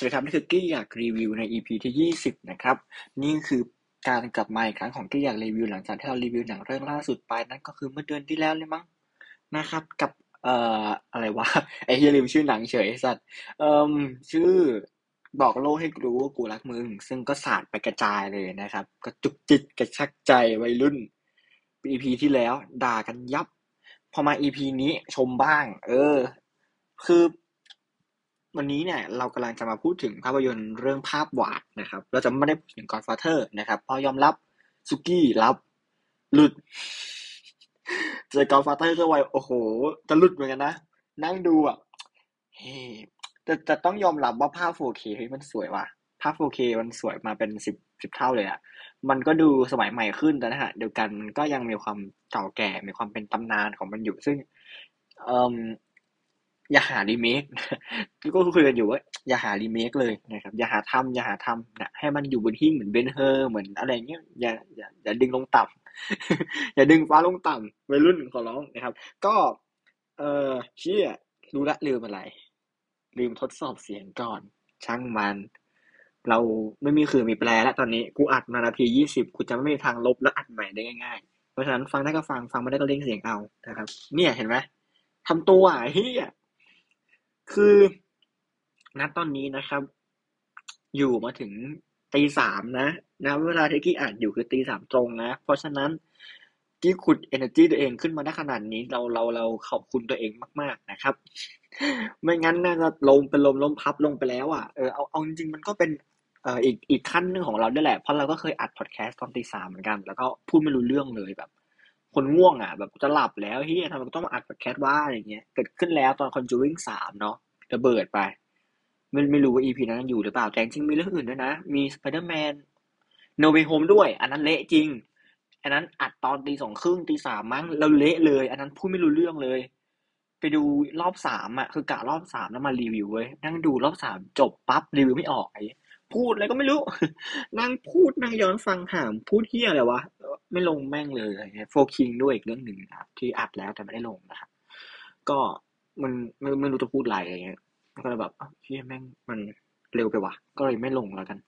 สวัสดีครับนี่คือกี้อยากรีวิวใน EP ที่ 20 นะครับ นี่คือการกลับมาอีกครั้งของกี้อยากรีวิวหลังจากที่เรารีวิวหนังเรื่องล่าสุดไปนั่นก็คือเมื่อเดือนที่แล้วเลยมั้งนะครับ กับเอ่ออะไรวะไอ้เฮียลืมชื่อหนังเฉยสัตว์เอ่อชื่อบอกโลกให้รู้ว่ากูรักมึง ซึ่งก็สาดไปกระจายเลยนะครับ ก็จุกจิตกระชักใจวัยรุ่น EP ที่แล้ว ด่ากันยับ พอมา EP นี้ชมบ้าง เออ คือ วันนี้เนี่ยเรากำลังจะมาพูดถึงภาพยนตร์เรื่องภาพวาดนะครับ เราจะไม่ได้พูดถึง Godfather นะครับเพราะยอมรับสุกี้รับหลุดเจอ Godfather ก็ไวโอ้โหจะหลุดเหมือนกันนะ นั่งดูอะเฮ้แต่แต่ต้องยอมรับว่าภาพ 4K เฮ้ยมันสวยว่ะ ภาพ 4K มันสวยมาเป็นสิบสิบเท่าเลยอะมันก็ดูสมัยใหม่ขึ้นแต่นะฮะเดียวกันมันก็ยังมีความเก่าแก่มีความเป็นตำนานของมันอยู่ซึ่งเอ่อ อย่าหารีเมคก็คุยกันอยู่ว่าอย่าหารีเมคเลยนะครับ อย่าหาทำอย่าหาทำนะให้มันอยู่บนหิ้งเหมือน Ben-Hur เหมือนอะไรเงี้ยอย่าอย่าอย่าดึงลงต่ำอย่าดึงฟ้าลงต่ำวัยรุ่นขอร้องนะครับ ก็ เออเชี่ยรู้ละลืมอะไร ลืมทดสอบเสียงก่อน ช่างมัน เราไม่มีคือมีแปลแล้วตอนนี้กูอัดมานาทียี่สิบกูจะไม่มีทางลบแล้วอัดใหม่ได้ง่ายๆ เพราะฉะนั้นฟังได้ก็ฟังฟังไม่ได้ก็เร่งเสียงเอานะครับ เนี่ยเห็นไหมทำตัวเฮีย คือณตอนนี้นะครับ อยู่มาถึงตีสามนะนะเวลาที่กี้อ่านอยู่คือตีสามตรงนะ เพราะฉะนั้นกี้ขุด energy ตัวเองขึ้นมาได้ขนาดนี้เราเราเราขอบคุณตัวเองมาก ๆนะครับ ไม่งั้นน่าจะลงเป็นลมล้มพับลงไปแล้วอะเออเอาเอาจริงมันก็เป็นเอ่ออีกอีกขั้นหนึ่งของเราด้วยแหละเพราะเราก็เคยอัดพอดแคสต์ตอนตีสามเหมือนกัน แล้วก็พูดไม่รู้เรื่องเลยแบบ คนง่วงอะ แบบจะหลับแล้วเฮียทำไมต้องมาอัดพอดแคสต์ว่าอะไรเงี้ยเกิดขึ้นแล้วตอน Conjuring สามเนาะระเบิดไป ไม่ไม่รู้ว่า EP นั้นอยู่หรือเปล่า แต่จริงมีเรื่องอื่นด้วยนะ มี Spider-Man No Way Home ด้วย อันนั้นเละจริง อันนั้นอัดตอนตีสองครึ่งตีสามมั้งเราเละเลย อันนั้นพูดไม่รู้เรื่องเลย ไปดูรอบสามอะคือกะรอบสามแล้วมารีวิวเว้ยนั่งดูรอบสามจบปั๊บรีวิวไม่ออกไอ้ พูดอะไรก็ไม่รู้ นั่งพูดนั่งย้อนฟังถามพูดเฮี้ยอะไรวะ ไม่ลงแม่งเลยโฟคิงด้วยอีกเรื่องหนึ่งนะครับ ที่อัดแล้วแต่ไม่ได้ลงนะครับก็มันไม่ไม่รู้จะพูดอะไรอะไรเงี้ยก็เลยแบบเฮียแม่งมันเร็วไปวะก็เลยไม่ลงแล้วกัน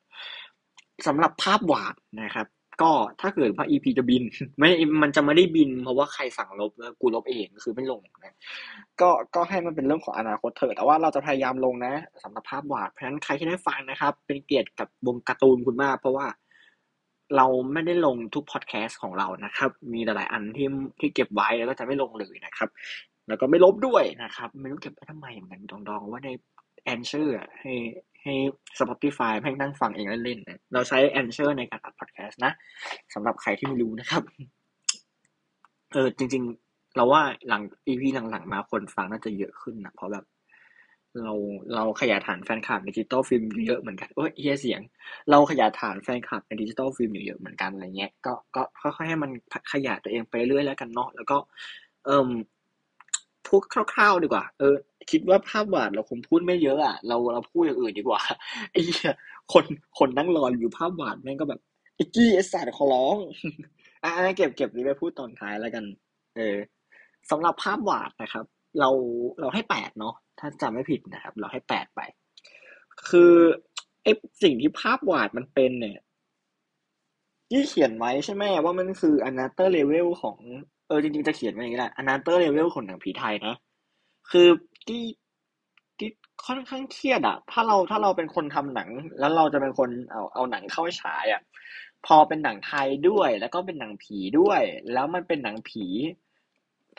สำหรับภาพวาดนะครับ ก็ถ้าเกิดว่า EP จะบิน ไม่ มันจะไม่ได้บิน เพราะว่าใครสั่งลบแล้วกูลบเองคือไม่ลงนะก็ก็ให้มันเป็นเรื่องของอนาคตเถอะแต่ว่าเราจะพยายามลงนะสำหรับภาพหวาดเพราะฉะนั้นใครที่ได้ฟังนะครับ เป็นเกียรติกับวงศ์ตระกูลคุณมาก เพราะว่าเราไม่ได้ลงทุกพอดแคสต์ของเรานะครับ มีหลายอันที่ที่เก็บไว้แล้วก็จะไม่ลงเลยนะครับ แล้วก็ไม่ลบด้วยนะครับ ไม่รู้เก็บไปทำไมเหมือนกันดองๆว่าใน Anchor ให้ให้ Spotify ให้นั่งฟังเองเล่นๆนะเราใช้ Anchor ในการอัดพอดแคสต์นะสำหรับใครที่ไม่รู้นะครับเออจริง ๆ เราว่าหลัง EP หลังๆ มาคนฟังน่าจะเยอะขึ้นนะเพราะแบบเราเราขยายฐานแฟนคลับในดิจิตอลฟิล์มเยอะเหมือนกันเอ้ยเฮียเสียง เราขยายฐานแฟนคลับในดิจิตอลฟิล์มเยอะเหมือนกันอะไรเงี้ยก็ก็ค่อยๆให้มันขยายตัวเองไปเรื่อยแล้วกันเนาะแล้วก็ เอ่มพูดคร่าวๆดีกว่า เออ คิดว่าภาพหวาดเราคงพูดไม่เยอะอะเราเราพูดอย่างอื่นดีกว่าไอ้เฮียคนคนนั่งรออยู่ภาพหวาดแม่งก็แบบ ไอ้กี้ไอ้สัตว์ขอร้องอ่าเก็บเก็บนี้ไปพูดตอนท้ายแล้วกัน เออสำหรับภาพหวาดนะครับ เราเราให้แปดเนาะถ้าจำไม่ผิดนะครับ เราให้แปดไป คือไอ้สิ่งที่ภาพหวาดมันเป็นเนี่ยที่เขียนไว้ใช่ไหมว่ามันคือ another level ของเออจริงๆจะเขียนไว้อย่างนี้แหละ another level ของหนังผีไทยนะ คือที่ที่ค่อนข้างเครียดอะถ้าเราถ้าเราเป็นคนทำหนัง แล้วเราจะเป็นคนเอาเอาหนังเข้าฉายอะ พอเป็นหนังไทยด้วย แล้วก็เป็นหนังผีด้วย แล้วมันเป็นหนังผี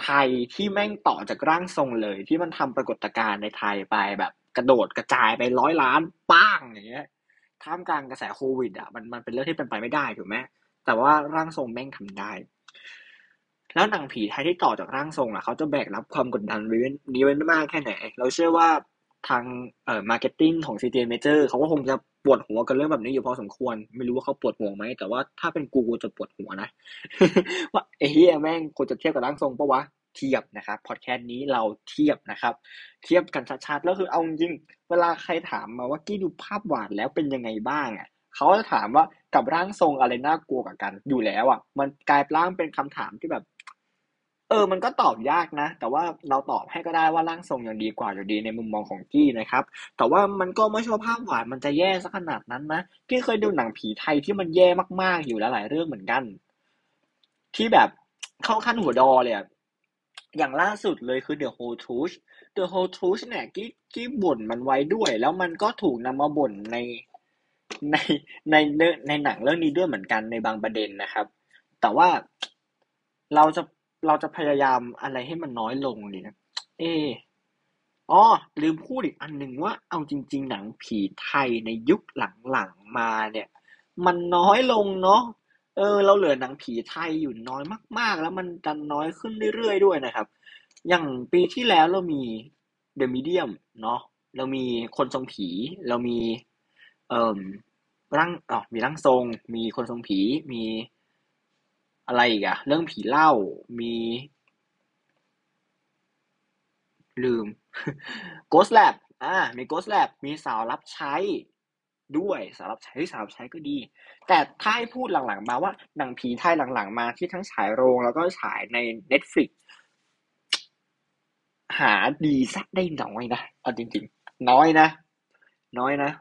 ไทยที่แม่งต่อจากร่างทรงเลย ที่มันทำปรากฏการณ์ในไทยไปแบบกระโดดกระจายไปร้อยล้านป้างอย่างเงี้ยท่ามกลางกระแสโควิดอะมันมันเป็นเรื่องที่เป็นไปไม่ได้ถูกไหมแต่ว่าร่างทรงแม่งทำได้ แล้วหนังผีไทยที่ต่อจากร่างทรงอะเขาจะแบกรับความกดดันนี้ไว้มากแค่ไหน เราเชื่อว่าทางเอ่อ marketing ของ CJ Major เขาก็คงจะ ปวดหัวกันเรื่องแบบนี้อยู่พอสมควร ไม่รู้ว่าเขาปวดหัวไหม แต่ว่าถ้าเป็นกูกูจะปวดหัวนะ ว่าเฮียแม่งควรจะเทียบกับร่างทรงปะวะเทียบนะครับพอดแคสต์นี้เราเทียบนะครับ เทียบกันชัดๆแล้วคือเอาจริงเวลาใครถามมาว่ากี้ดูภาพหวาดแล้วเป็นยังไงบ้างอะเขาจะถามว่ากับร่างทรงอะไรน่ากลัวกว่ากันอยู่แล้วอะ มันกลายร่างเป็นคำถามที่แบบ เออ มันก็ตอบยากนะ แต่ว่าเราตอบให้ก็ได้ว่าร่างทรงยังดีกว่าอยู่ดีในมุมมองของกี้นะครับ แต่ว่ามันก็ไม่ใช่ว่าภาพหวานมันจะแย่สักขนาดนั้นนะกี้เคยดูหนังผีไทยที่มันแย่มากๆอยู่ลหลายเรื่องเหมือนกัน ที่แบบเข้าขั้นหัวดอเลยอะอย่างล่าสุดเลยคือ The Whole Truth The Whole Truth เนี่ยกี้กี้บ่นมันไว้ด้วย แล้วมันก็ถูกนำมาบ่นในในในในหนังเรื่องนี้ด้วยเหมือนกันในบางประเด็นนะครับ แต่ว่าเราจะ เราจะพยายามอะไรให้มันน้อยลงดีนะเออ๋อลืมพูดอีกอันหนึ่งว่าเอาจริง ๆ หนังผีไทยในยุคหลังๆมาเนี่ย มันน้อยลงเนาะเออ เราเหลือหนังผีไทยอยู่น้อยมาก ๆ แล้วมันจะน้อยขึ้นเรื่อยๆด้วยนะครับ อย่างปีที่แล้วเรามี The Medium เนาะเรามีคนทรงผี เรามี เอ่อร่างอ๋อมีร่างทรง มีคนทรงผีมี อะไรอีกอะเรื่องผีเล่ามี ลืม Ghost Lab อ่ามี Ghost Lab มีสาวรับใช้ด้วยสาวรับใช้สาวรับใช้ก็ดี แต่ถ้าให้พูดหลังๆมาว่าหนังผีไทยหลังๆมาที่ทั้งฉายโรงแล้วก็ฉายใน Netflix หาดีสักได้น้อยนะเอาจริงๆ น้อยนะ น้อยนะ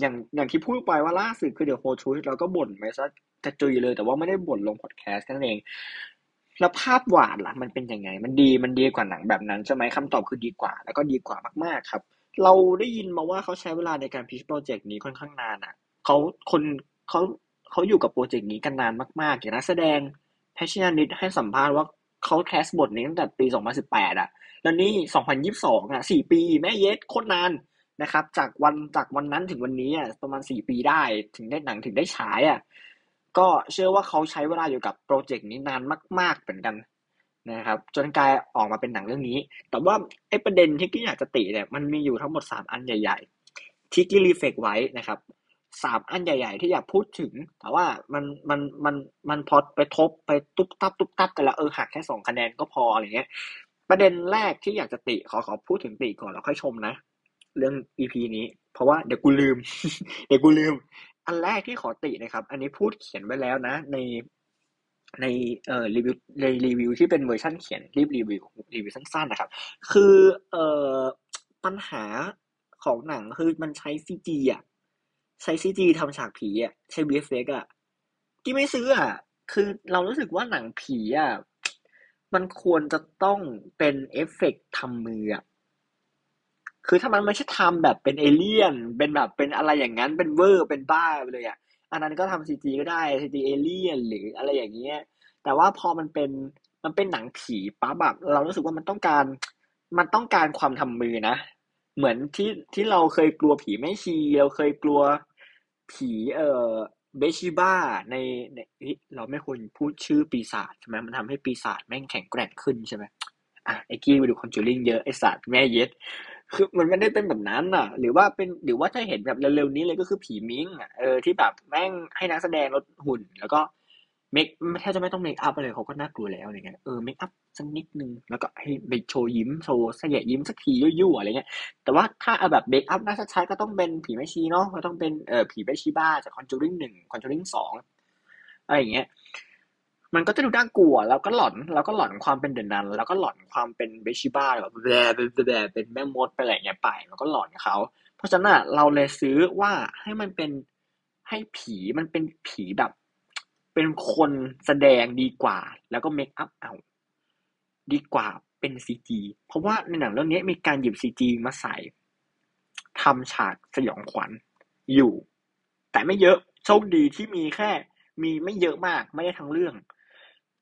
อย่างอย่างที่พูดไปว่าล่าสุดคือ The Whole Truth เราก็บ่นไปซะ กระจุยเลยแต่ว่าไม่ได้บ่นลงพอดแคสต์นั่นเอง แล้วภาพหวานล่ะมันเป็นยังไง มันดีมันดีกว่าหนังแบบนั้นใช่ไหมคำตอบคือดีกว่า แล้วก็ดีกว่ามากๆครับ เราได้ยินมาว่าเขาใช้เวลาในการพิชโปรเจกต์นี้ค่อนข้างนานอะเขาคนเขาเขาอยู่กับโปรเจกต์นี้กันนานมากๆ อย่างนักแสดงแพชชันนิดให้สัมภาษณ์ว่าเขาแคสบทนี้ตั้งแต่ปี 2018 อะ แล้วนี่ 2022 อะ 4 ปี แม่เย็ดโคตรนานนะครับ จากวันจากวันนั้นถึงวันนี้อะประมาณ 4 ปีได้ ถึงได้หนังถึงได้ฉายอะ ก็เชื่อว่าเขาใช้เวลาอยู่กับโปรเจกต์นี้นานมาก ๆเหมือนกันนะครับ จนกลายออกมาเป็นหนังเรื่องนี้ แต่ว่าไอ้ประเด็นที่กี้อยากจะติเนี่ยมันมีอยู่ทั้งหมดสามอันใหญ่ ๆ ที่กี้รีเฟกไว้นะครับสามอันใหญ่ ๆ ที่อยากพูดถึง แต่ว่ามันมันมันมันพอไปทบไปตุ๊บตับตุ๊บตับกันแล้วเออหักแค่สองคะแนนก็พออะไรเงี้ย ประเด็นแรกที่อยากจะติขอขอพูดถึงติก่อนแล้วค่อยชมนะ เรื่อง EP นี้ เพราะว่าเดี๋ยวกูลืม เดี๋ยวกูลืม อันแรกที่ขอตินะครับ อันนี้พูดเขียนไว้แล้วนะ ในในเอ่อรีวิวในรีวิวที่เป็นเวอร์ชันเขียนรีบรีวิวรีวิวสั้นๆนะครับ คือเอ่อปัญหาของหนังคือมันใช้ซีจีอะใช้ซีจีทำฉากผีอะใช้ VFX อะที่ไม่ซื้ออะคือเรารู้สึกว่าหนังผีอะมันควรจะต้องเป็นเอฟเฟกทำมืออะ คือถ้ามันไม่ใช่ทำแบบเป็นเอเลี่ยน เป็นแบบเป็นอะไรอย่างนั้น เป็นเวอร์ เป็นบ้าไปเลยอะ อันนั้นก็ทำ CG ก็ได้ CG alien หรืออะไรอย่างเงี้ย แต่ว่าพอมันเป็นมันเป็นหนังผีปั๊บแบบเรารู้สึกว่ามันต้องการ มันต้องการความทำมือนะ เหมือนที่ที่เราเคยกลัวผีแม่ชีเราเคยกลัวผีเอ่อเบชิบ้าในในเราไม่ควรพูดชื่อปีศาจใช่ไหมมันทำให้ปีศาจแม่งแข็งแกร่งขึ้นใช่ไหมอะไอ้กี้ไปดูคอนจูริงเยอะไอ้ศาสตร์แม่เย็ด คือมันไม่ได้เป็นแบบนั้นอะ หรือว่าเป็นหรือว่าถ้าเห็นแบบเร็วๆนี้เลยก็คือผีมิงอะเออที่แบบแม่งให้นักแสดงลดหุ่น แล้วก็ make แทบจะไม่ต้อง makeup อะไรเขาก็น่ากลัวแล้วอะไรเงี้ยเออ makeup สักนิดนึงแล้วก็ให้ไปโชว์ยิ้มโชว์เสยยิ้มสักทียั่วๆอะไรเงี้ยแต่ว่าถ้าเอาแบบ makeup น่าจะใช้ก็ต้องเป็นผีแม่ชีเนาะก็ต้องเป็นเอ่อผี Bathsheba จาก Conjuring หนึ่ง Conjuring สองอะไรอย่างเงี้ย มันก็จะดูน่ากลัว แล้วก็หลอน แล้วก็หลอนความเป็น demon nun แล้วก็หลอนความเป็น Bathsheba แบบแบเป็นแบบเป็นแม่มดไปอะไรเงี้ยไปแล้วก็หลอนเขา เพราะฉะนั้นเราเลยซื้อว่าให้มันเป็นให้ผีมันเป็นผีแบบ เป็นคนแสดงดีกว่า แล้วก็ makeup เอาดีกว่าเป็น CG เพราะว่าในหนังเรื่องนี้มีการหยิบ CG มาใส่ทำฉากสยองขวัญอยู่ แต่ไม่เยอะโชคดีที่มีแค่ มีไม่เยอะมากไม่ได้ทั้งเรื่อง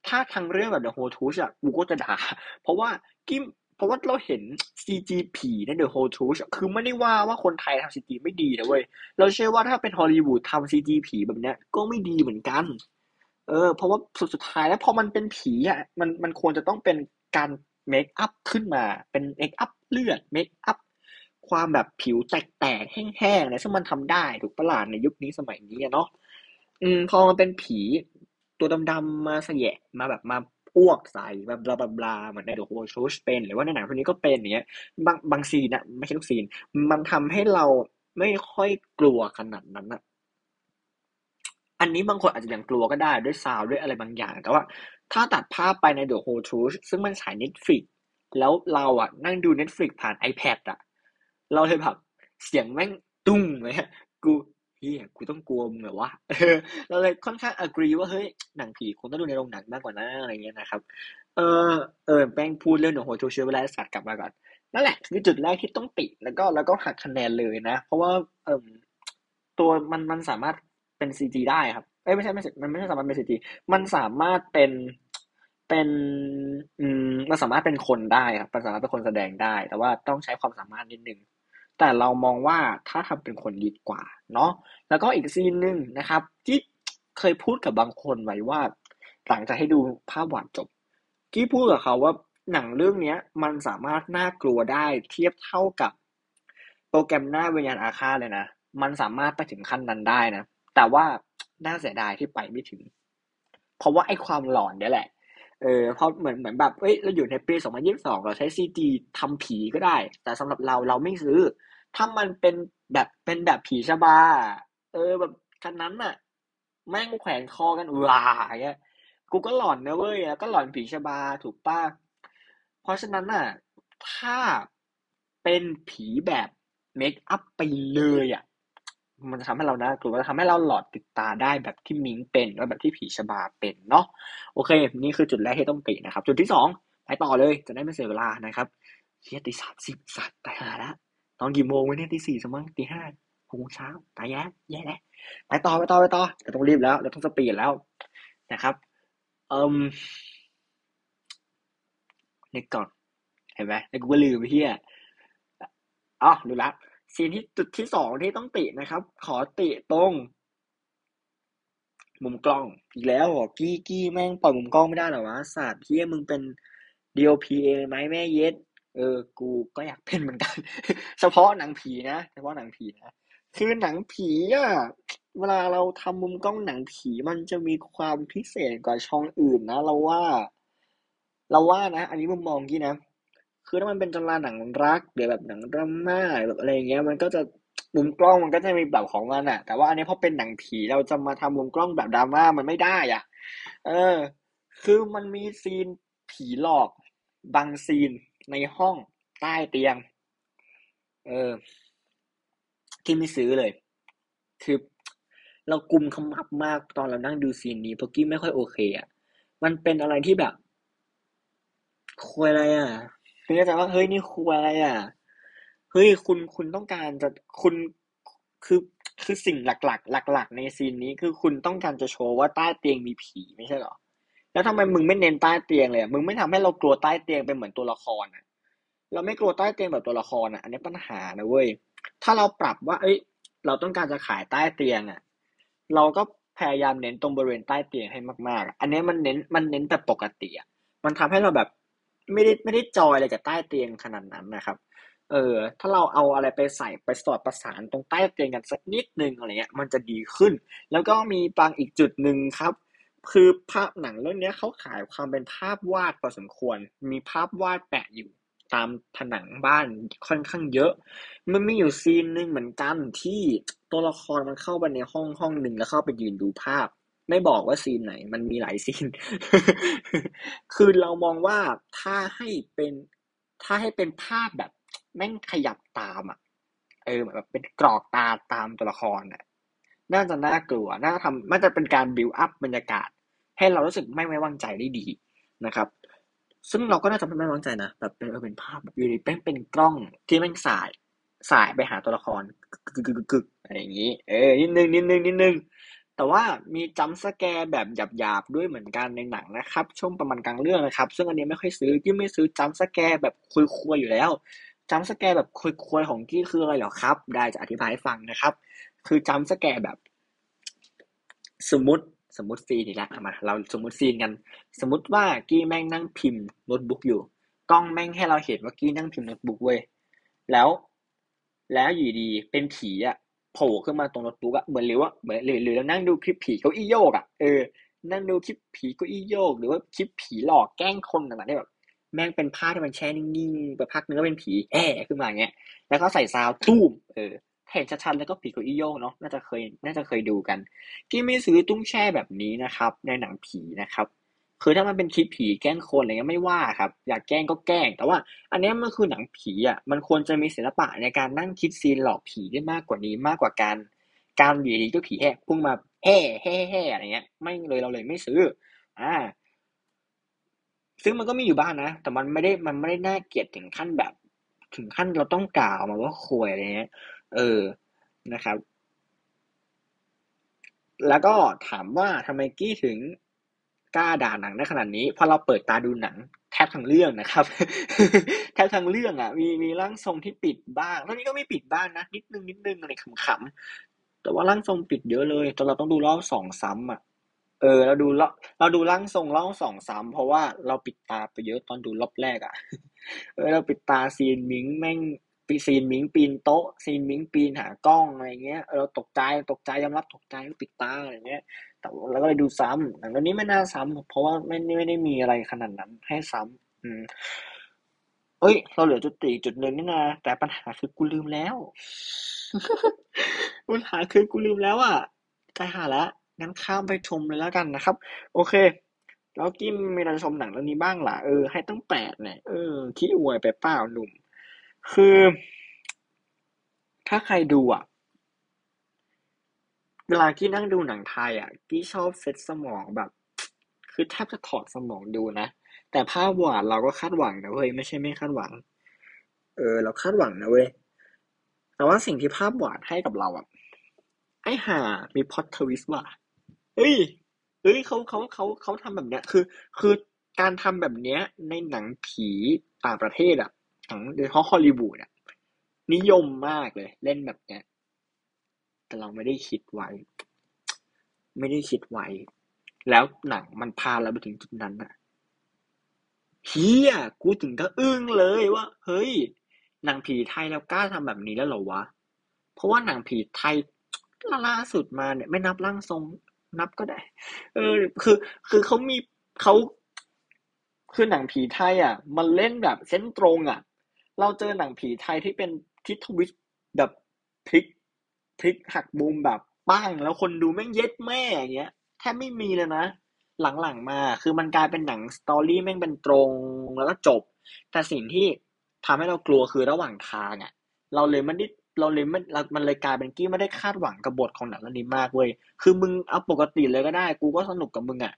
ถ้าทั้งเรื่องแบบ The Whole Truth อะกูก็จะด่า เพราะว่ากี้เพราะว่าเราเห็น CG ผีใน The Whole Truth คือไม่ได้ว่าว่าคนไทยทำ CG ไม่ดีนะเว้ย เราเชื่อว่าถ้าเป็นฮอลลีวูดทำ CG ผีแบบเนี้ยก็ไม่ดีเหมือนกัน เออ เพราะว่าสุดสุดท้ายแล้วพอมันเป็นผีอะมันมันควรจะต้องเป็นการ makeup ขึ้นมา เป็น makeup เลือด makeup ความแบบผิวแตกๆ แห้งๆเนี่ยซึ่งมันทำได้ถูกประหลาดในยุคนี้สมัยนี้เนาะอืมพอมันเป็นผี ตัวดำๆมาเสยะมาแบบมาอ้วกใส่แบบบลาบลาเหมือนในเดอะโฮชูชเป็น หรือว่าในหนังพวกนี้ก็เป็นอย่างเงี้ยบางบางซีนนะไม่ใช่ทุกซีน มันทำให้เราไม่ค่อยกลัวขนาดนั้นอะอันนี้บางคนอาจจะยังกลัวก็ได้ด้วยซาวด้วยอะไรบางอย่าง แต่ว่าถ้าตัดภาพไปใน The Whole Truth ซึ่งมันฉาย Netflix แล้วเราอะนั่งดู Netflix ผ่าน iPad อะเราเลยแบบเสียงแม่งตุ้งเลยกู เฮียกูต้องกลัวมึงเหรอวะเราเลยค่อนข้าง agree ว่าเฮ้ยหนังผีคงต้องดูในโรงหนังมากกว่านะอะไรเงี้ยนะครับ เออเออแป้งพูดเรื่องหนูโฮโจเชื้อเวลาสัตว์กลับมาก่อนนั่นแหละคือจุดแรกที่ต้องติแล้วก็แล้วก็หักคะแนนเลยนะ เพราะว่าเออตัวมันมันสามารถเป็นซีจีได้ครับเอ้ยไม่ใช่ไม่ใช่มันไม่ใช่สามารถเป็นซีจีมันสามารถเป็นเป็นอืมมันสามารถเป็นคนได้ครับมันสามารถเป็นคนแสดงได้ แต่ว่าต้องใช้ความสามารถนิดนึง แต่เรามองว่าถ้าทำเป็นคนดีกว่าเนาะแล้วก็อีกซีนหนึ่งนะครับ ที่เคยพูดกับบางคนไว้ว่า หลังจากให้ดูภาพหวานจบ กี้พูดกับเขาว่าหนังเรื่องเนี้ยมันสามารถน่ากลัวได้เทียบเท่ากับ โปรแกรมหน้าวิญญาณอาฆาตเลยนะ มันสามารถไปถึงขั้นนั้นได้นะ แต่ว่าน่าเสียดายที่ไปไม่ถึง เพราะว่าไอ้ความหลอนเนี่ยแหละ เออเพราะเหมือนเหมือนแบบเอ้ยเราอยู่ในปี 2022 เราใช้ซีจีทำผีก็ได้ แต่สำหรับเราเราไม่ซื้อ ถ้ามันเป็นแบบเป็นแบบผีชบา เออแบบกันนั้นน่ะ แม่งแขวนคอกันว้าอย่างเงี้ยกูก็หลอนนะเว้ยแล้วก็หลอนผีชบาถูกป้าเพราะฉะนั้นน่ะ ถ้าเป็นผีแบบเมคอัพไปเลยอะ มันจะทำให้เราน่ากลัวจะทำให้เราหลอดติดตาได้แบบที่มิงเป็นแล้วแบบที่ผีชบาเป็นเนาะโอเค นี่คือจุดแรกที่ต้องตินะครับ จุดที่สองไปต่อเลยจะได้ไม่เสียเวลานะครับเชียตีสามสิบสัตว์ตายหาแล้วตอนกี่โมงวะเนี่ยตีสี่สมั้งตีห้าหกโมงเช้าตายแย่แย่แล้วไปต่อไปต่อไปต่อเราต้องรีบแล้วเราต้องสปีดแล้วนะครับเอ่มนึกก่อนเห็นไหมแล้วกูก็ลืมไปเฮียอ๋อรู้ละ ซีนที่จุดที่สองที่ต้องตินะครับ ขอติตรง มุมกล้องอีกแล้วกี้กี้แม่งปล่อยมุมกล้องไม่ได้หรอวะศาสตร์เฮียมึงเป็น DOP เองไหมแม่เย็ดเออ กูก็อยากเป็นเหมือนกัน เฉพาะหนังผีนะ เฉพาะหนังผีนะ คือหนังผีอะเวลาเราทำมุมกล้องหนังผีมันจะมีความพิเศษกว่าช่องอื่นนะ เราว่า เราว่านะ อันนี้มุมมองกี้นะ คือถ้ามันเป็นจราหนังรักหรือแบบหนังดราม่าแบบอะไรเงี้ย มันก็จะมุมกล้องมันก็จะมีแบบของมันอะแต่ว่าอันนี้พอเป็นหนังผีเราจะมาทำมุมกล้องแบบดราม่ามันไม่ได้อะ เออ คือมันมีซีนผีหลอก บางซีนในห้องใต้เตียง เออ ที่ไม่ซื้อเลย คือเรากุมขมับมากตอนเรานั่งดูซีนนี้เพราะกี้ไม่ค่อยโอเคอะ มันเป็นอะไรที่แบบคุยอะไรอะ คือเข้าใจว่า เฮ้ย นี่คุยอะไรอะ เฮ้ย คุณคุณต้องการจะคุณคือคือสิ่งหลัก ๆ หลัก ๆ ในซีนนี้คือคุณต้องการจะโชว์ว่าใต้เตียงมีผีไม่ใช่หรอ แล้วทำไมมึงไม่เน้นใต้เตียงเลยอะมึงไม่ทำให้เรากลัวใต้เตียงเป็นเหมือนตัวละครอะ เราไม่กลัวใต้เตียงแบบตัวละครอะ อันนี้ปัญหานะเว้ย ถ้าเราปรับว่า เอ้ย เราต้องการจะขายใต้เตียงอะ เราก็พยายามเน้นตรงบริเวณใต้เตียงให้มาก ๆ อันนี้มันเน้นมันเน้นแบบปกติอะ มันทำให้เราแบบ ไม่ได้ไม่ได้จอยอะไรกับใต้เตียงขนาดนั้นนะครับ เออ ถ้าเราเอาอะไรไปใส่ไปสอดประสานตรงใต้เตียงกันสักนิดนึงอะไรเงี้ย มันจะดีขึ้น แล้วก็มีบางอีกจุดหนึ่งครับ คือภาพหนังเรื่องนี้เขาขายความเป็นภาพวาดพอสมควร มีภาพวาดแปะอยู่ตามผนังบ้านค่อนข้างเยอะ มันมีอยู่ซีนหนึ่งเหมือนกันที่ตัวละครมันเข้าไปในห้องห้องหนึ่งแล้วเข้าไปยืนดูภาพ ไม่บอกว่าซีนไหน มันมีหลายซีน คือเรามองว่าถ้าให้เป็น ถ้าให้เป็นภาพแบบ แม่งขยับตามอะ เออแบบเป็นกรอกตาตามตัวละครอะ น่าจะน่ากลัว น่าทำมันจะเป็นการบิวอัพบรรยากาศ ให้เรารู้สึกไม่ไว้วางใจได้ดีนะครับ ซึ่งเราก็น่าจะไม่ไว้วางใจนะแบบเป็นเออเป็นภาพแบบอยู่ดีเป็นเป็นกล้องที่แม่งสายสายไปหาตัวละครกึกกึกกึกอะไรอย่างนี้ เออนิดนึงนิดนึงนิดนึง แต่ว่ามี jump scare แบบหยาบๆ ด้วยเหมือนกันในหนังนะครับ ช่วงประมาณกลางเรื่องนะครับ ซึ่งอันนี้ไม่ค่อยซื้อที่ไม่ซื้อ jump scare แบบคุยๆอยู่แล้ว jump scare แบบคุยๆของกี้คืออะไรเหรอครับ ได้จะอธิบายให้ฟังนะครับ คือ jump scare แบบ สมมติสมมติ scene อีกแล้วมาเราสมมติ scene กัน สมมติว่ากี้แม่งนั่งพิมพ์โน้ตบุ๊กอยู่กล้องแม่งให้เราเห็นว่ากี้นั่งพิมพ์โน้ตบุ๊กเว้ยแล้ว แล้วอยู่ดีเป็นผีอะ โผล่ขึ้นมาตรงโน้ตบุ๊กอะเหมือนหรือว่าเหมือนหรือหรือเรานั่งดูคลิปผีเก้าอี้โยกอะเออนั่งดูคลิปผีเก้าอี้โยก หรือว่าคลิปผีหลอกแกล้งคนต่างๆที่แบบแม่งเป็นภาที่มันแช่นิ่งๆไปพักนึงก็เป็นผีแอ่ขึ้นมาอย่างเงี้ย แล้วก็ใส่ซาวตุ้มเออเห็นชัดๆแล้วก็ผีเก้าอี้โยกเนาะน่าจะเคยน่าจะเคยดูกัน ที่ไม่ซื้อตุ้งแช่แบบนี้นะครับ ในหนังผีนะครับ คือถ้ามันเป็นคลิปผีแกล้งคนอะไรเงี้ยไม่ว่าครับ อยากแกล้งก็แกล้ง แต่ว่าอันเนี้ยมันคือหนังผีอะมันควรจะมีศิลปะในการนั่งคิดซีนหลอกผีได้มากกว่านี้มากกว่าการการอยู่ดีก็ผีแหกพุ่งมาแห่แห่แห่อะไรเงี้ย ไม่เลยเราเลยไม่ซื้อ อ่า ซึ่งมันก็มีอยู่บ้างนะแต่มันไม่ได้มันไม่ได้น่าเกลียดถึงขั้นแบบ ถึงขั้นเราต้องกล่าวมาว่าควยอะไรเงี้ย เออนะครับ แล้วก็ถามว่าทำไมกี้ถึง กล้าด่าหนังได้ขนาดนี้เพราะเราเปิดตาดูหนังแทบทั้งเรื่องนะครับ แทบทั้งเรื่องอะ มีมีร่างทรงที่ปิดบ้างแล้วนี้ก็ไม่ปิดบ้างนะนิดนึงนิดนึงอะไรขำๆแต่ว่าร่างทรงปิดเยอะเลยจนเราต้องดูรอบสองซ้ำอะเออเราดูเราเราดูร่างทรงรอบสองซ้ำเพราะว่าเราปิดตาไปเยอะตอนดูรอบแรกอะ เออเราปิดตา scene มิงแม่งปี scene มิงปีนโต๊ะ scene มิงปีนหากล้องอะไรเงี้ยเราตกใจตกใจยอมรับตกใจก็ปิดตาอะไรเงี้ย แต่แล้วก็เลยดูซ้ำหนังเรื่องนี้ไม่น่าซ้ำเพราะว่าไม่ไม่ได้มีอะไรขนาดนั้น ให้ซ้ำอืมเอ้ย เราเหลือจุดติจุดหนึ่งนี่นะแต่ปัญหาคือกูลืมแล้วปัญหาคือกูลืมแล้วอะใจหาล้วงั้นข้ามไปชมเลยแล้วกันนะครับ โอเค แล้วกิมมีอะไรชมหนังเรื่องนี้บ้างล่ะเออให้ตั้งแปดเนี่ยเออขี้อวยไปเปล่าหนุ่ม คือ ถ้าใครดูอะ เวลากี้นั่งดูหนังไทยอะ กี้ชอบเซตสมองแบบ คือแทบจะถอดสมองดูนะ แต่ภาพหวานเราก็คาดหวังนะเว้ย ไม่ใช่ไม่คาดหวัง เออ เราคาดหวังนะเว้ย แต่ว่าสิ่งที่ภาพหวานให้กับเราอะ ไอ้ห่า มีพอตทวิสต์ว่ะ เฮ้ย เฮ้ยเขาเขาเขาเขาทำแบบเนี้ย คือ คือการทำแบบเนี้ย ในหนังผีต่างประเทศอะหนังโดยเฉพาะฮอลลีวูดอะ นิยมมากเลย เล่นแบบเนี้ย แต่เราไม่ได้คิดไว้ ไม่ได้คิดไว้ แล้วหนังมันพาเราไปถึงจุดนั้นอะเฮียกูถึงก็อึ้งเลยว่า เฮ้ยหนังผีไทยแล้วกล้าทำแบบนี้แล้วเหรอวะ เพราะว่าหนังผีไทยล่าสุดมาเนี่ย ไม่นับร่างทรงนับก็ได้ เออ คือ คือเขามีเขาคือหนังผีไทย อะ มันเล่นแบบเส้นตรงอะ เราเจอหนังผีไทยที่เป็นทิศทวิสแบบพลิก พลิกหักมุมแบบป้งแล้วคนดูแม่งเย็ดแม่อย่างเงี้ยแทบไม่มีเลยนะ หลังๆมา คือมันกลายเป็นหนังสตอรี่แม่งเป็นตรงแล้วก็จบ แต่สิ่งที่ทำให้เรากลัวคือระหว่างทางอะ เราเลยไม่ได้เราเลยไม่เรามันเลยกลายเป็นกี้ไม่ได้คาดหวังกับบทของหนังเรื่องนี้มากเว้ยคือมึงเอาปกติเลยก็ได้ กูก็สนุกกับมึงอะ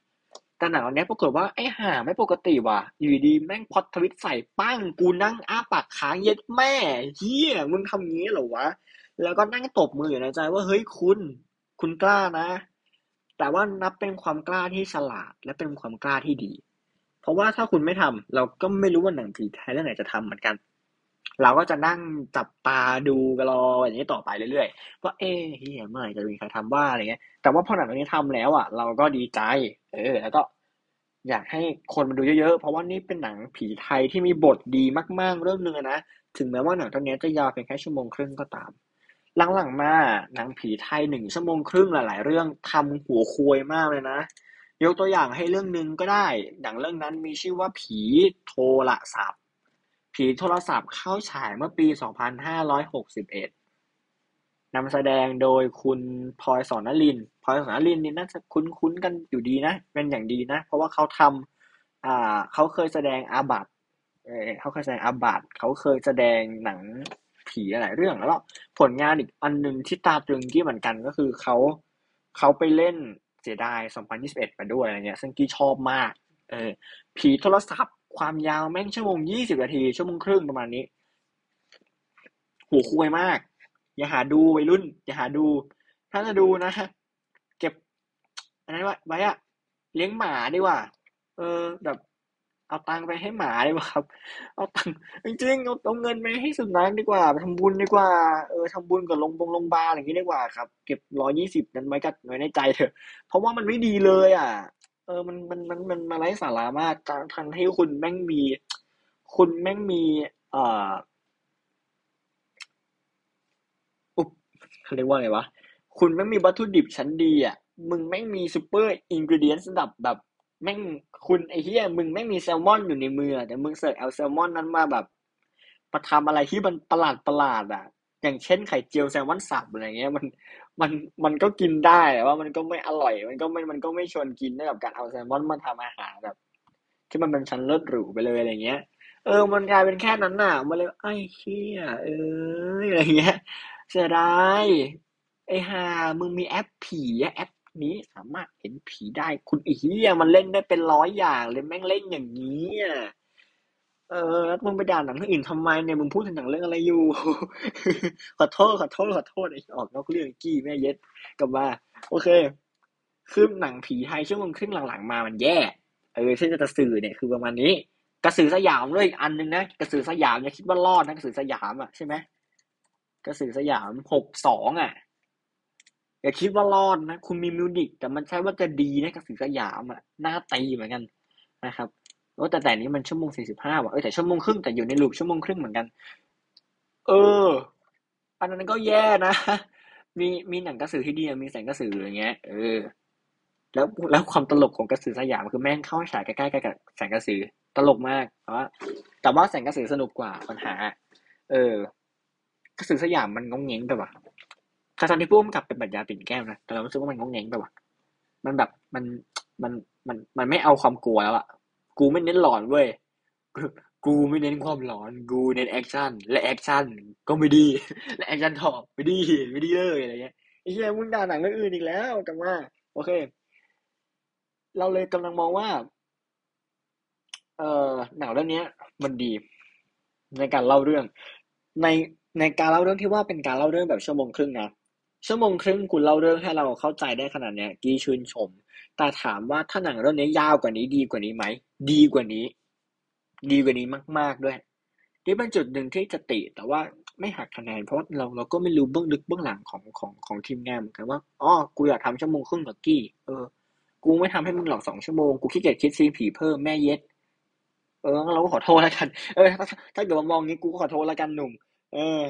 แต่หนังเรื่องนี้ปรากฏว่าไอ้ห่าไม่ปกติว่ะ อยู่ดีแม่งพอตทวิตใส่ปั้งกูนั่งอ้าปากค้างเย็ดแม่เฮียมึงทำงี้เหรอวะ แล้วก็นั่งตบมืออยู่ในใจว่าเฮ้ยคุณ คุณกล้านะ แต่ว่านับเป็นความกล้าที่ฉลาด และเป็นความกล้าที่ดี เพราะว่าถ้าคุณไม่ทำเราก็ไม่รู้ว่าหนังผีไทยเรื่องไหนจะทำเหมือนกัน เราก็จะนั่งจับตาดูกรออย่างนี้ต่อไปเรื่อยๆว่าเอ๊ะเฮียเมื่อไหร่จะมีใครทำว่าอะไรเงี้ย แต่ว่าพอหนังเรื่องนี้ทำแล้วอะ เราก็ดีใจ เออ แล้วก็อยากให้คนมาดูเยอะๆ เพราะว่านี่เป็นหนังผีไทยที่มีบทดีมากๆ เรื่องนึงนะ ถึงแม้ว่าหนังตอนนี้จะยาวเพียงแค่ชั่วโมงครึ่งก็ตาม หลังๆมาหนังผีไทยหนึ่งชั่วโมงครึ่งหลายๆเรื่องทำหัวควยมากเลยนะ ยกตัวอย่างให้เรื่องหนึ่งก็ได้หนังเรื่องนั้นมีชื่อว่าผีโทรศัพท์ ผีโทรศัพท์เข้าฉายเมื่อปี 2561นำแสดงโดยคุณพลอยสอนนลินพลอยสอนนลินนี่น่าจะคุ้นๆกันอยู่ดีนะ เป็นอย่างดีนะ เพราะว่าเขาทำอ่าเขาเคยแสดงอาบัตเออเขาเคยแสดงอาบัตเขาเคยแสดงหนัง ผีหลายเรื่องแล้วก็ผลงานอีกอันหนึ่งที่ตาตรึงที่เหมือนกันก็คือเขาเขาไปเล่นเสียดาย 2021 มาด้วยอะไรเงี้ยซึ่งกี้ชอบมาก เออ ผีโทรศัพท์ ความยาวแม่งชั่วโมง 20 นาที ชั่วโมงครึ่งประมาณนี้หัวคุยมาก อย่าหาดูวัยรุ่น อย่าหาดู ถ้าจะดูนะเก็บอันนั้นไว้อะเลี้ยงหมาดีกว่า เออ แบบ เอาตังค์ไปให้หมาดีกว่าครับ เอาตังค์จริงๆเอาเอาเงินไปให้สุนัขดีกว่าไปทำบุญดีกว่า เออทำบุญกับโรงบงโรงพยาบาลอย่างนี้ดีกว่าครับ เก็บร้อยยี่สิบนั้นไว้กับไว้ในใจเถอะ เพราะว่ามันไม่ดีเลยอะ เออมันมันมันมันมาไร้สาระมากการทั้งที่คุณแม่งมี คุณแม่งมีเอ่ออุ๊บเขาเรียกว่าไงวะ คุณแม่งมีวัตถุดิบชั้นดีอะ มึงแม่งมี super ingredient ระดับแบบ แม่งคุณไอ้เหี้ยมึงแม่งมีแซลมอนอยู่ในมือแต่มึงเสิร์ฟเอาแซลมอนนั้นมาแบบมาทำอะไรที่มันประหลาดประหลาดอะ อย่างเช่นไข่เจียวแซลมอนสับอะไรเงี้ยมันมันมันก็กินได้แต่ว่ามันก็ไม่อร่อย มันก็ไม่มันก็ไม่ชวนกินได้กับการเอาแซลมอนมาทำอาหารแบบ ที่มันเป็นชั้นเลิศหรูไปเลยอะไรเงี้ย เออ มันกลายเป็นแค่นั้นน่ะมันเลยไอ้เชี่ยเอออะไรเงี้ยเสียดายไอ้ห่ามึงมีแอปผีแอป นี้สามารถเห็นผีได้คุณอีเยมันเล่นได้เป็นร้อยอย่างเลยแม่งเล่นอย่างนี้อะเออแล้วมึงไปด่าหนังเรื่องอื่นทำไมเนี่ยมึงพูดถึงหนังเรื่องอะไรอยู่ ขอโทษขอโทษขอโทษไอ้ออกนอกเรื่องกี้แม่เย็ดกลับมาโอเค คือหนังผีไทยช่วงมึงขึ้นหลังๆมามันแย่เออที่นจะสื่อเนี่ยคือประมาณนี้ กระสือสยามด้วยอีกอันนึงนะกระสือสยามอย่าคิดว่ารอดนะกระสือสยามอะใช่ไหมกระสือสยามหกสองอะ อย่าคิดว่ารอดนะ คุณมีมิวนิคแต่มันใช่ว่าจะดีนะกระสือสยามอะน่าตีเหมือนกันนะครับโอ้แต่แต่นี้มันชั่วโมงสี่สิบห้าว่ะเออแต่ชั่วโมงครึ่งแต่อยู่ในลูปชั่วโมงครึ่งเหมือนกัน เออ อันนั้นก็แย่นะ มีมีหนังกระสือที่ดีมีแสงกระสืออย่างเงี้ยเออ แล้วแล้วความตลกของกระสือสยามคือแม่งเข้าฉายใกล้ๆกับแสงกระสือตลกมากแต่ว่าแต่ว่าแสงกระสือสนุกกว่าปัญหา เออกระสือสยามมันงงเง้งไปว่า ซันที่พุ่มกับเป็นบัญญาปิ่นแก้วนะแต่เรารู้สึกว่ามันงงเง้งไปว่ะมันแบบมันมันมันมันไม่เอาความกลัวแล้วอะกูไม่เน้นหลอนเว้ยกูไม่เน้นความหลอน กูเน้น action และ action ก็ไม่ดี และ action ถอบไม่ดีไม่ดีเลยอะไรเงี้ยไอ้เหี้ยมึงด่าหนังเรื่องอื่นอีกแล้วกลับมาโอเค เราเลยกำลังมองว่า เอ่อหนังเรื่องนี้ยมันดี ในการเล่าเรื่อง ในในการเล่าเรื่องที่ว่าเป็นการเล่าเรื่องแบบชั่วโมงครึ่งนะ ชั่วโมงครึ่งคุณเล่าเรื่องให้เราเข้าใจได้ขนาดเนี้ย กี้ชื่นชม แต่ถามว่าถ้าหนังเรื่องนี้ยาวกว่านี้ดีกว่านี้ไหม ดีกว่านี้ ดีกว่านี้มาก ๆด้วย นี่เป็นจุดหนึ่งที่จะติแต่ว่าไม่หักคะแนนเพราะเราเราก็ไม่รู้เบื้องลึกเบื้องหลังของของของทีมงานเหมือนกันว่าอ๋อกูอยากทำชั่วโมงครึ่งกับกี้ เออ กูไม่ทำให้มึงหรอกสองชั่วโมง กูขี้เกียจคิดซีนผีเพิ่มแม่เย็ด เออ เราก็ขอโทษแล้วกัน เออ ถ้าถ้าเกิดว่ามองงี้กูก็ขอโทษแล้วกันหนุ่ม เออ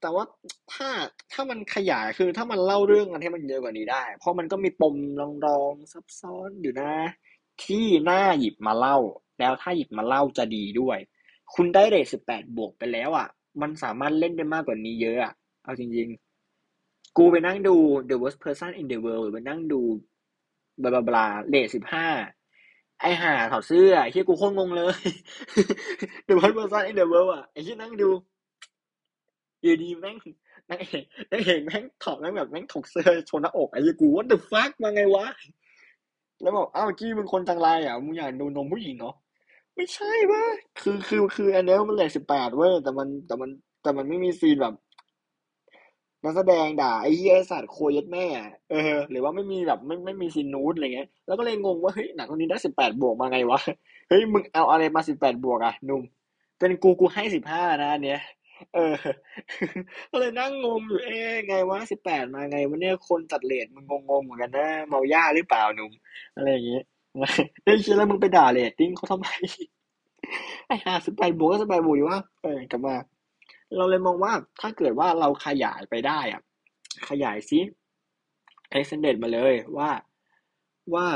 แต่ว่าถ้าถ้ามันขยายคือถ้ามันเล่าเรื่องกันให้มันเยอะกว่านี้ได้ เพราะมันก็มีปมรองๆซับซ้อนอยู่นะ ที่น่าหยิบมาเล่า แล้วถ้าหยิบมาเล่าจะดีด้วย คุณได้เรทสิบแปดบวกไปแล้วอะ มันสามารถเล่นได้มากกว่านี้เยอะอะเอาจริง ๆ กูไปนั่งดู The Worst Person in the World หรือไปนั่งดูบลาบลาบลาเรทสิบห้าไอห่าถอดเสื้อไอ้เฮียกูโคตรงงเลย The Worst Person in the World อะไอเฮียนั่งดู อยู่ดีแม่งนางเอกนางเอกแม่งถอดแม่งแบบแม่งถกเสื้อชว์หน้าอกไอ้ยกู what the fuck มาไงวะแล้วบอกอ้าวกี้มึงคนจังไรอะมึงอยากดูนมผู้หญิงเหรอไม่ใช่วะคือคือคืออันเนี้มันเลทสิบแปดเว้ยแต่มันแต่มันแต่มันไม่มีซีนแบบนักแสดงด่าไอ้เหี้ยสัตว์โคยัดแม่เออ หรือว่าไม่มีแบบไม่ไม่มีซีนนูดอะไรเงี้ยแล้วก็เลยงงว่าเฮ้ยหนังคนนี้ได้สิบแปดบวกมาไงวะเฮ้ยมึงเอาอะไรมาสิบแปดบวกอะนุ่มเป็นกูกูให้สิบห้านะอันเนี้ย เออ ก็เลยนั่งงงอยู่ เอ๊ะไงวะสิบแปดมาไงวันเนี้ยคนจัดเลทมึงงงๆเหมือนกันนะเมาย่าหรือเปล่าหนุ่มอะไรอย่างเงี้ยได้ยินแล้วมึงไปด่าเรตติ้งเขาทำไมไอ้ห่าสิบแปดบวกก็สิบแปดบวกอยู่วะเออกลับมา เราเลยมองว่าถ้าเกิดว่าเราขยายไปได้อะขยายซิ extended มาเลยว่าว่า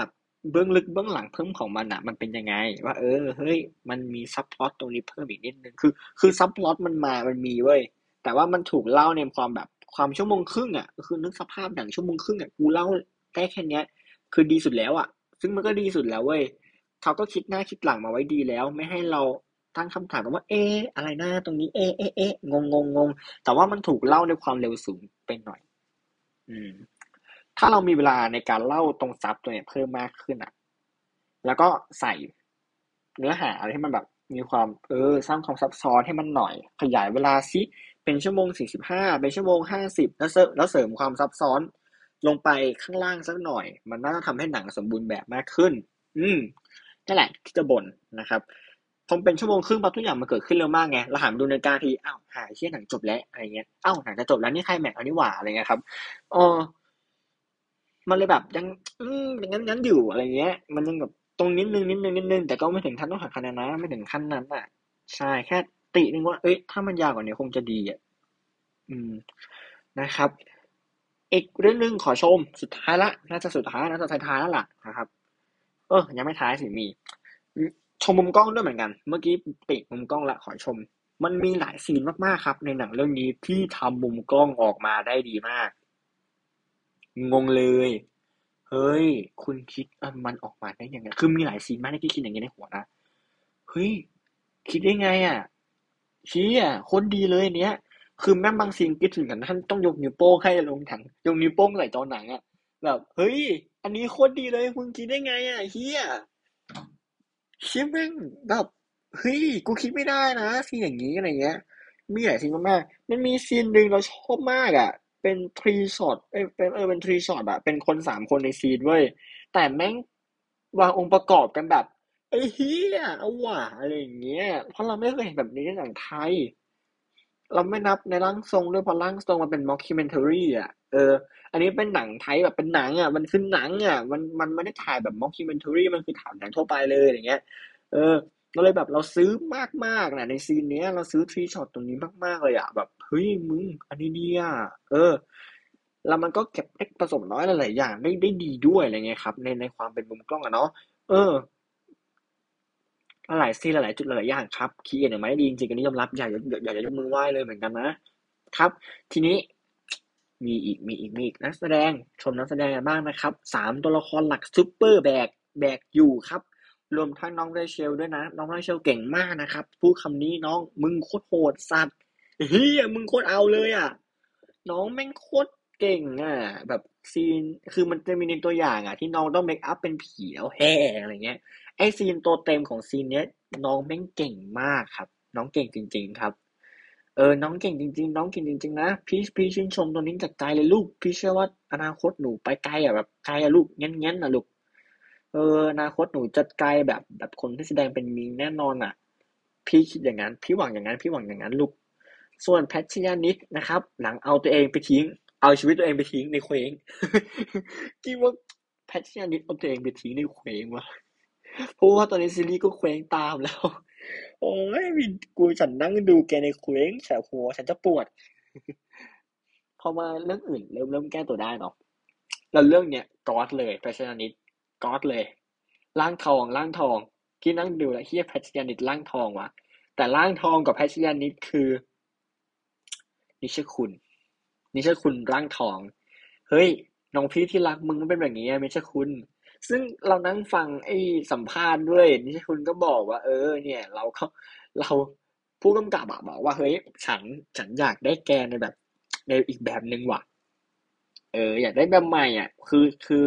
เบื้องลึกเบื้องหลังเพิ่มของมันอะมันเป็นยังไง ว่า เออเฮ้ย มันมีซับพลอตตรงนี้เพิ่มอีกนิดนึง คือ คือซับพลอตมันมา มันมีเว้ย แต่ว่ามันถูกเล่าในความแบบความชั่วโมงครึ่งอะคือนึกสภาพหนังชั่วโมงครึ่งอะกูเล่าได้แค่เนี้ย คือดีสุดแล้วอะซึ่งมันก็ดีสุดแล้วเว้ยเขาก็คิดหน้าคิดหลังมาไว้ดีแล้ว ไม่ให้เราตั้งคำถามว่า เอ๊ะอะไรหน้าตรงนี้เอ๊ะเอ๊ะเอ๊ะงงงงงแต่ว่ามันถูกเล่าในความเร็วสูงไปหน่อย อืม ถ้าเรามีเวลาในการเล่าตรงซับตัวเนี้ยเพิ่มมากขึ้นอะ แล้วก็ใส่เนื้อหาอะไรให้มันแบบมีความเออสร้างความซับซ้อนให้มันหน่อย ขยายเวลาซิเป็นชั่วโมงสี่สิบห้าเป็นชั่วโมงห้าสิบแล้วเสริมแล้วเสริมความซับซ้อนลงไปข้างล่างสักหน่อย มันน่าจะทำให้หนังสมบูรณ์แบบมากขึ้น อืมนั่นแหละที่จะบ่นนะครับพอเป็นชั่วโมงครึ่งปั๊บทุกอย่างมันเกิดขึ้นเร็วมากไงเราหันดูนาฬิกาทีอ้าวหายเชี่ยหนังจบแล้วอะไรเงี้ยอ้าวหนังจะจบแล้วนี่ใครแม็กอันนี้หว่าอะไรเงี้ยครับเออ มันเลยแบบยังอืมอย่างนั้นงั้นอยู่อะไรเงี้ย มันยังแบบตรงนิดนึงนิดนึงนิดนึงแต่ก็ไม่ถึงขั้นต้องหักคะแนนนะไม่ถึงขั้นนั้นอะใช่แค่ตินึงว่า เอ้ยถ้ามันยาวกว่านี้คงจะดีอะอืมนะครับ อีกเรื่องนึงขอชมสุดท้ายละน่าจะสุดท้ายน่าจะท้ายๆแล้วล่ะนะครับ เออยังไม่ท้ายสิมี ชมมุมกล้องด้วยเหมือนกัน เมื่อกี้ติมุมกล้องละขอชม มันมีหลายซีนมากๆครับ ในหนังเรื่องนี้ที่ทำมุมกล้องออกมาได้ดีมาก งงเลย เฮ้ย คุณคิดมันออกมาได้ยังไง คือมีหลายซีนมากที่คิดอย่างนี้ในหัวนะ เฮ้ย คิดได้ไงอะ ชี้อะคนดีเลยเนี้ย คือแม่บางซีนคิดถึงกันท่านต้องยกนิ้วโป้งให้ลงถังยกนิ้วโป้งใส่จอหนังอะ แบบ เฮ้ย อันนี้โคตรดีเลย คุณคิดได้ไงอะเฮียชิปแม่งแบบเฮ้ย กูคิดไม่ได้นะซีนอย่างนี้อะไรเงี้ย มีหลายซีนมากๆมันมีซีนหนึ่งเราชอบมากอะ เป็น three shot เอเป็นเออเป็น three shot อะเป็นคนสามคนใน scene เว้ย แต่แม่งวางองค์ประกอบกันแบบไอ้เหี้ยเอาว่ะอะไรอย่างเงี้ย เพราะเราไม่เคยเห็นแบบนี้ในหนังไทย เราไม่นับในร่างทรงด้วยเพราะร่างทรงมันเป็น mockumentary อะเออ อันนี้เป็นหนังไทยแบบเป็นหนังอะ มันคือหนังอะ มันมันไม่ได้ถ่ายแบบ mockumentary มันคือถ่ายหนังทั่วไปเลยอย่างเงี้ย เออ เราเลยแบบเราซื้อมากๆนะใน scene เนี้ย เราซื้อ three shot ตรงนี้มาก ๆ เลยอะแบบเฮ้ยมึง อันนี้ดีอะเออ แล้วมันก็เก็บเล็กผสมน้อยหลายๆอย่างได้ได้ดีด้วยอะไรเงี้ยครับ ในในความเป็นมุมกล้องอะเนาะเออหลาย scene หลายจุดหลายอย่างครับคีเอ็นเนี่ยไม่ดีจริงๆอันนี้ยอมรับอยากอยากจะยกมือไหว้เลยเหมือนกันนะครับ ทีนี้มีอีกมีอีกมีอีกนักแสดงชมนักแสดงกันบ้างนะครับสามตัวละครหลักซูเปอร์แบกแบกอยู่ครับ รวมทั้งน้องเรเชลด้วยนะ น้องเรเชลเก่งมากนะครับ พูดคำนี้น้องมึงโคตรโหดสัตว์เหี้ยมึงโคตรเอาเลยอะ น้องแม่งโคตรเก่งอะ แบบ scene คือมันจะมีในตัวอย่างอะ ที่น้องต้อง makeup เป็นผีแล้วแห่อะไรเงี้ยไอ scene ตัวเต็มของ scene เนี้ย น้องแม่งเก่งมากครับ น้องเก่งจริง ๆครับเออ น้องเก่งจริง ๆ น้องเก่งจริง ๆ นะ พี่พี่ชื่นชมตัวนี้จากใจเลยลูก พี่เชื่อว่าอนาคตหนูไปไกลอะแบบไกลอะลูกเงี้ยๆนะลูก เอออนาคตหนูจะไกลแบบแบบคนที่แสดงเป็นมิงแน่นอนอะ พี่คิดอย่างนั้น พี่หวังอย่างนั้น พี่หวังอย่างนั้นลูก ส่วนแพทชยานิดนะครับ หลังเอาตัวเองไปทิ้ง เอาชีวิตตัวเองไปทิ้งในเคว้งคิดว่าแพทชยานิดเอาตัวเองไปทิ้งในเคว้งวะเพราะว่าตอนนี้ซีรีส์ก็เคว้งตามแล้ว โอ้ยกูฉันนั่งดูแกในเคว้งแฉหัวฉันจะปวด พอมาเรื่องอื่นเริ่มเริ่มแก้ตัวได้เนาะแล้วเรื่องเนี้ยกอดเลยแพทชยานิด ก๊อตเลยร่างทองร่างทองที่นั่งดูแล้วเฮียแพทชยานิดร่างทองวะแต่ร่างทองกับแพทชยานิดคือ นิชคุณ นิชคุณร่างทอง เฮ้ยน้องพี่ที่รักมึงมันเป็นแบบนี้ไม่ใช่คุณ ซึ่งเรานั่งฟังไอ้สัมภาษณ์ด้วย นิชคุณก็บอกว่า เออ เนี่ย เราเขาเราผู้กำกับบอกว่าเฮ้ยฉันฉันอยากได้แกในแบบในอีกแบบหนึ่งว่ะ เออ อยากได้แบบใหม่อะ คือคือ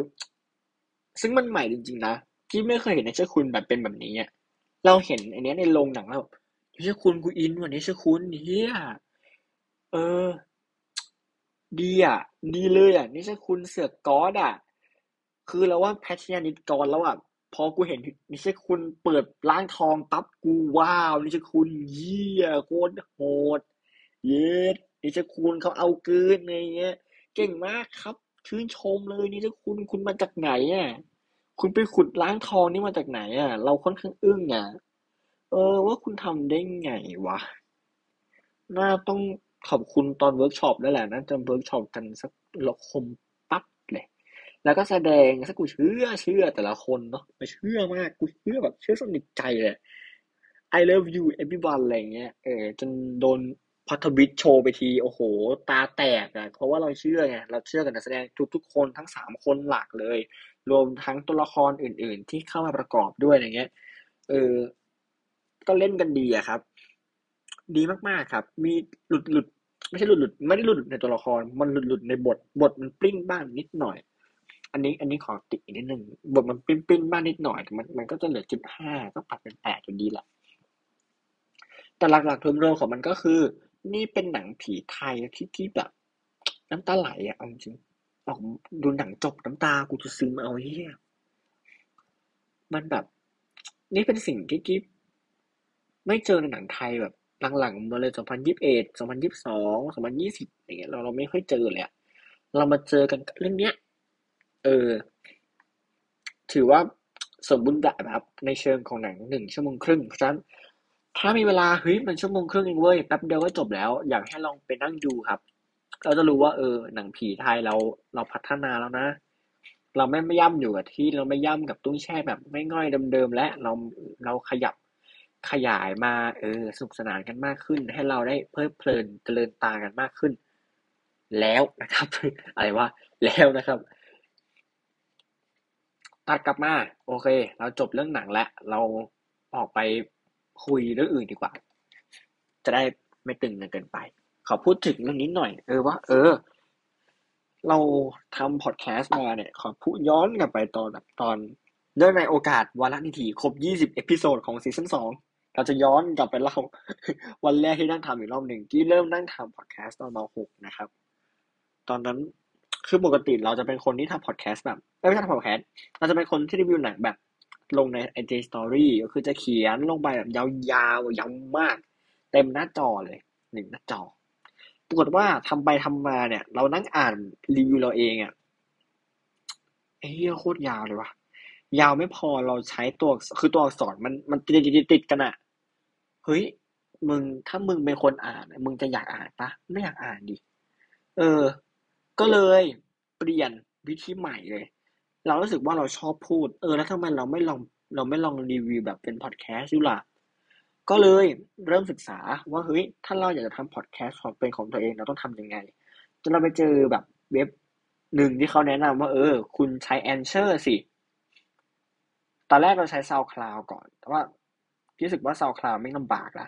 ซึ่งมันใหม่จริงๆนะที่ไม่เคยเห็นในเชื่อคุณแบบเป็นแบบนี้อะเราเห็นอันนี้ในโรงหนังแล้วเชื่อคุณกูอินว่ะนี่เชื่อคุณเฮียเออ ดีอะ ดีเลยอะนี่เชื่อคุณเสือกกอดอะ คือเราว่าแพทยานิดกรแล้วอะพอกูเห็นนิชคุณเปิดร่างทองปั๊บกูว้าวนิชคุณเยี่ยโคตรโหด เย็ดนิชคุณเขาเอาเกินอะไรเงี้ย เก่งมากครับ ชื่นชมเลยนี่ถ้าคุณคุณมาจากไหนอะคุณไปขุดล้างทองนี่มาจากไหนอะ เราค่อนข้างอึ้งอะ เออ ว่าคุณทำได้ไงวะ น่าต้องขอบคุณตอนเวิร์กช็อปแล้วแหละน่าจะเวิร์กช็อปกันสักละคมปั๊บเลย แล้วก็แสดงสักกูเชื่อเชื่อแต่ละคนเนาะไม่เชื่อมากกูเชื่อแบบเชื่อสนิทใจเลย I love you everyone อะไรเงี้ย เออจนโดน พัทวิทโชว์ไปที โอ้โห ตาแตกอะเพราะว่าเราเชื่อไง เราเชื่อกันนักแสดงทุกๆคนทั้งสามคนหลักเลย รวมทั้งตัวละครอื่น ๆ ที่เข้ามาประกอบด้วยอะไรเงี้ย เออ ก็เล่นกันดีอะครับ ดีมากๆครับ มีหลุดหลุดไม่ใช่หลุดหลุดไม่ได้หลุดในตัวละคร มันหลุดหลุดในบท บทมันปริ้นบ้างนิดหน่อย อันนี้ อันนี้ขอติดอีกนิดนึง บทมันปริ้นปริ้นบ้างนิดหน่อย มันมันก็จะเหลือจุดห้าก็ปัดเป็นแปดจนดีแหละแต่หลักๆรวมๆของมันก็คือ นี่เป็นหนังผีไทยที่ที่แบบ น้ำตาไหลอะเอาจริงออกดูหนังจบน้ำตากูจะซึมเอาเฮียมันแบบ นี่เป็นสิ่งที่กิ๊บไม่เจอในหนังไทยแบบหลังๆมาเลยสองพันยิบเอ็ดสองพันยิบสองสองพันยี่สิบอย่างเงี้ยเราเราไม่ค่อยเจอเลยเรามาเจอกันเรื่องเนี้ย เออ ถือว่าสมบูรณ์แบบครับ ในเชิงของหนังหนึ่งชั่วโมงครึ่งเพราะฉะนั้น ถ้ามีเวลาเฮ้ยมันชั่วโมงครึ่งเองเว้ยแป๊บเดียวก็จบแล้ว อยากให้ลองไปนั่งดูครับ เราจะรู้ว่าเออหนังผีไทยเราเราพัฒนาแล้วนะ เราไม่ไม่ย่ำอยู่กับที่เราไม่ย่ำกับตุ้งแช่แบบไม่ง่อยเดิมๆและเราเราขยับขยายมาเออสนุกสนานกันมากขึ้น ให้เราได้เพลิดเพลินเจริญตากันมากขึ้น แล้วนะครับ อะไรวะแล้วนะครับตัดกลับมา โอเค เราจบเรื่องหนังแล้วเราออกไป คุยเรื่องอื่นดีกว่า จะได้ไม่ตึงเกินไป ขอพูดถึงเรื่องนี้หน่อย เออว่า เออ เราทำพอดแคสต์มาเนี่ย ขอพูดย้อนกลับไปตอนแบบตอนเนื่องในโอกาสวาระดิถีครบ 20 episode ของซีซั่น2เราจะย้อนกลับไปเล่าวันแรกที่นั่งทำอีกรอบหนึ่งที่เริ่มนั่งทำพอดแคสต์ตอนม .6 นะครับ ตอนนั้นคือปกติเราจะเป็นคนที่ทำพอดแคสต์แบบไม่ใช่ทำพอดแคสต์เราจะเป็นคนที่รีวิวหนังแบบ ลงใน IG Story ก็คือจะเขียนลงไปแบบยาวๆยาวมาก เต็มหน้าจอเลยหนึ่งหน้าจอ ปรากฏว่าทำไปทำมาเนี่ย เรานั่งอ่านรีวิวเราเองอะ่ะเอ้ยโคตรยาวเลยวะยาวไม่พอเราใช้ตัวคือตัวอักษรมันมันติดติดติดกันอะเฮ้ยมึงถ้ามึงเป็นคนอ่าน มึงจะอยากอ่านปะไม่อยากอ่านดิเออ ก็เลยเปลี่ยนวิธีใหม่เลย เรารู้สึกว่าเราชอบพูด เออ แล้วทำไมเราไม่ลองเราไม่ลองรีวิวแบบเป็นพอดแคสต์ดูล่ะ ก็เลยเริ่มศึกษาว่าเฮ้ย ถ้าเราอยากจะทำพอดแคสต์ของเป็นของตัวเองเราต้องทำยังไง จนเราไปเจอแบบเว็บหนึ่งที่เขาแนะนำว่า เออ คุณใช้ Anchor สิ ตอนแรกเราใช้ SoundCloud ก่อน แต่ว่ารู้สึกว่า SoundCloud ไม่ลำบากละ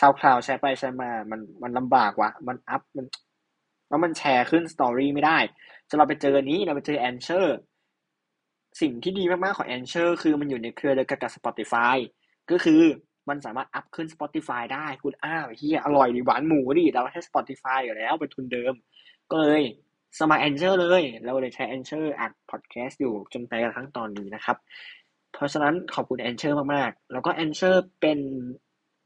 SoundCloud ใช้ไปใช้มา มันมันลำบากว่ะมันอัพมันแล้วมันแชร์ขึ้นสตอรี่ไม่ได้จนเราไปเจอนี้เราไปเจอ Anchor สิ่งที่ดีมากๆของ Anchor คือมันอยู่ในเครือเดียวกันกับ Spotify ก็คือมันสามารถอัพขึ้น Spotify ได้คุณอ้าวเฮียอร่อยดีหวานหมูดิเราใช้ Spotify อยู่แล้วเป็นทุนเดิม ก็เลยสมัคร Anchor เลย เราเลยใช้ Anchor อัดพอดแคสต์อยู่จนไปกระทั่งตอนนี้นะครับ เพราะฉะนั้นขอบคุณ Anchor มากๆ แล้วก็ Anchor เป็น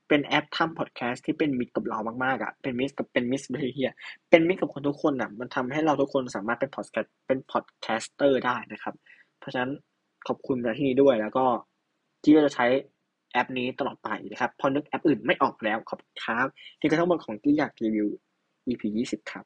เป็นแอปทำพอดแคสต์ที่เป็นมิตรกับเรามากๆอะ เป็นมิตรกับเป็นมิตรเฮียเป็นมิตรกับคนทุกคนอะ มันทำให้เราทุกคนสามารถเป็นพอดแคสต์เป็น podcaster ได้นะครับ เพราะฉะนั้นขอบคุณมาที่นี้ด้วย แล้วก็ที่จะใช้แอปนี้ตลอดไปนะครับ พอนึกแอปอื่นไม่ออกแล้วขอบคุณครับที่กระทั้งบนของกี้อยากรีวิว EP 20 ครับ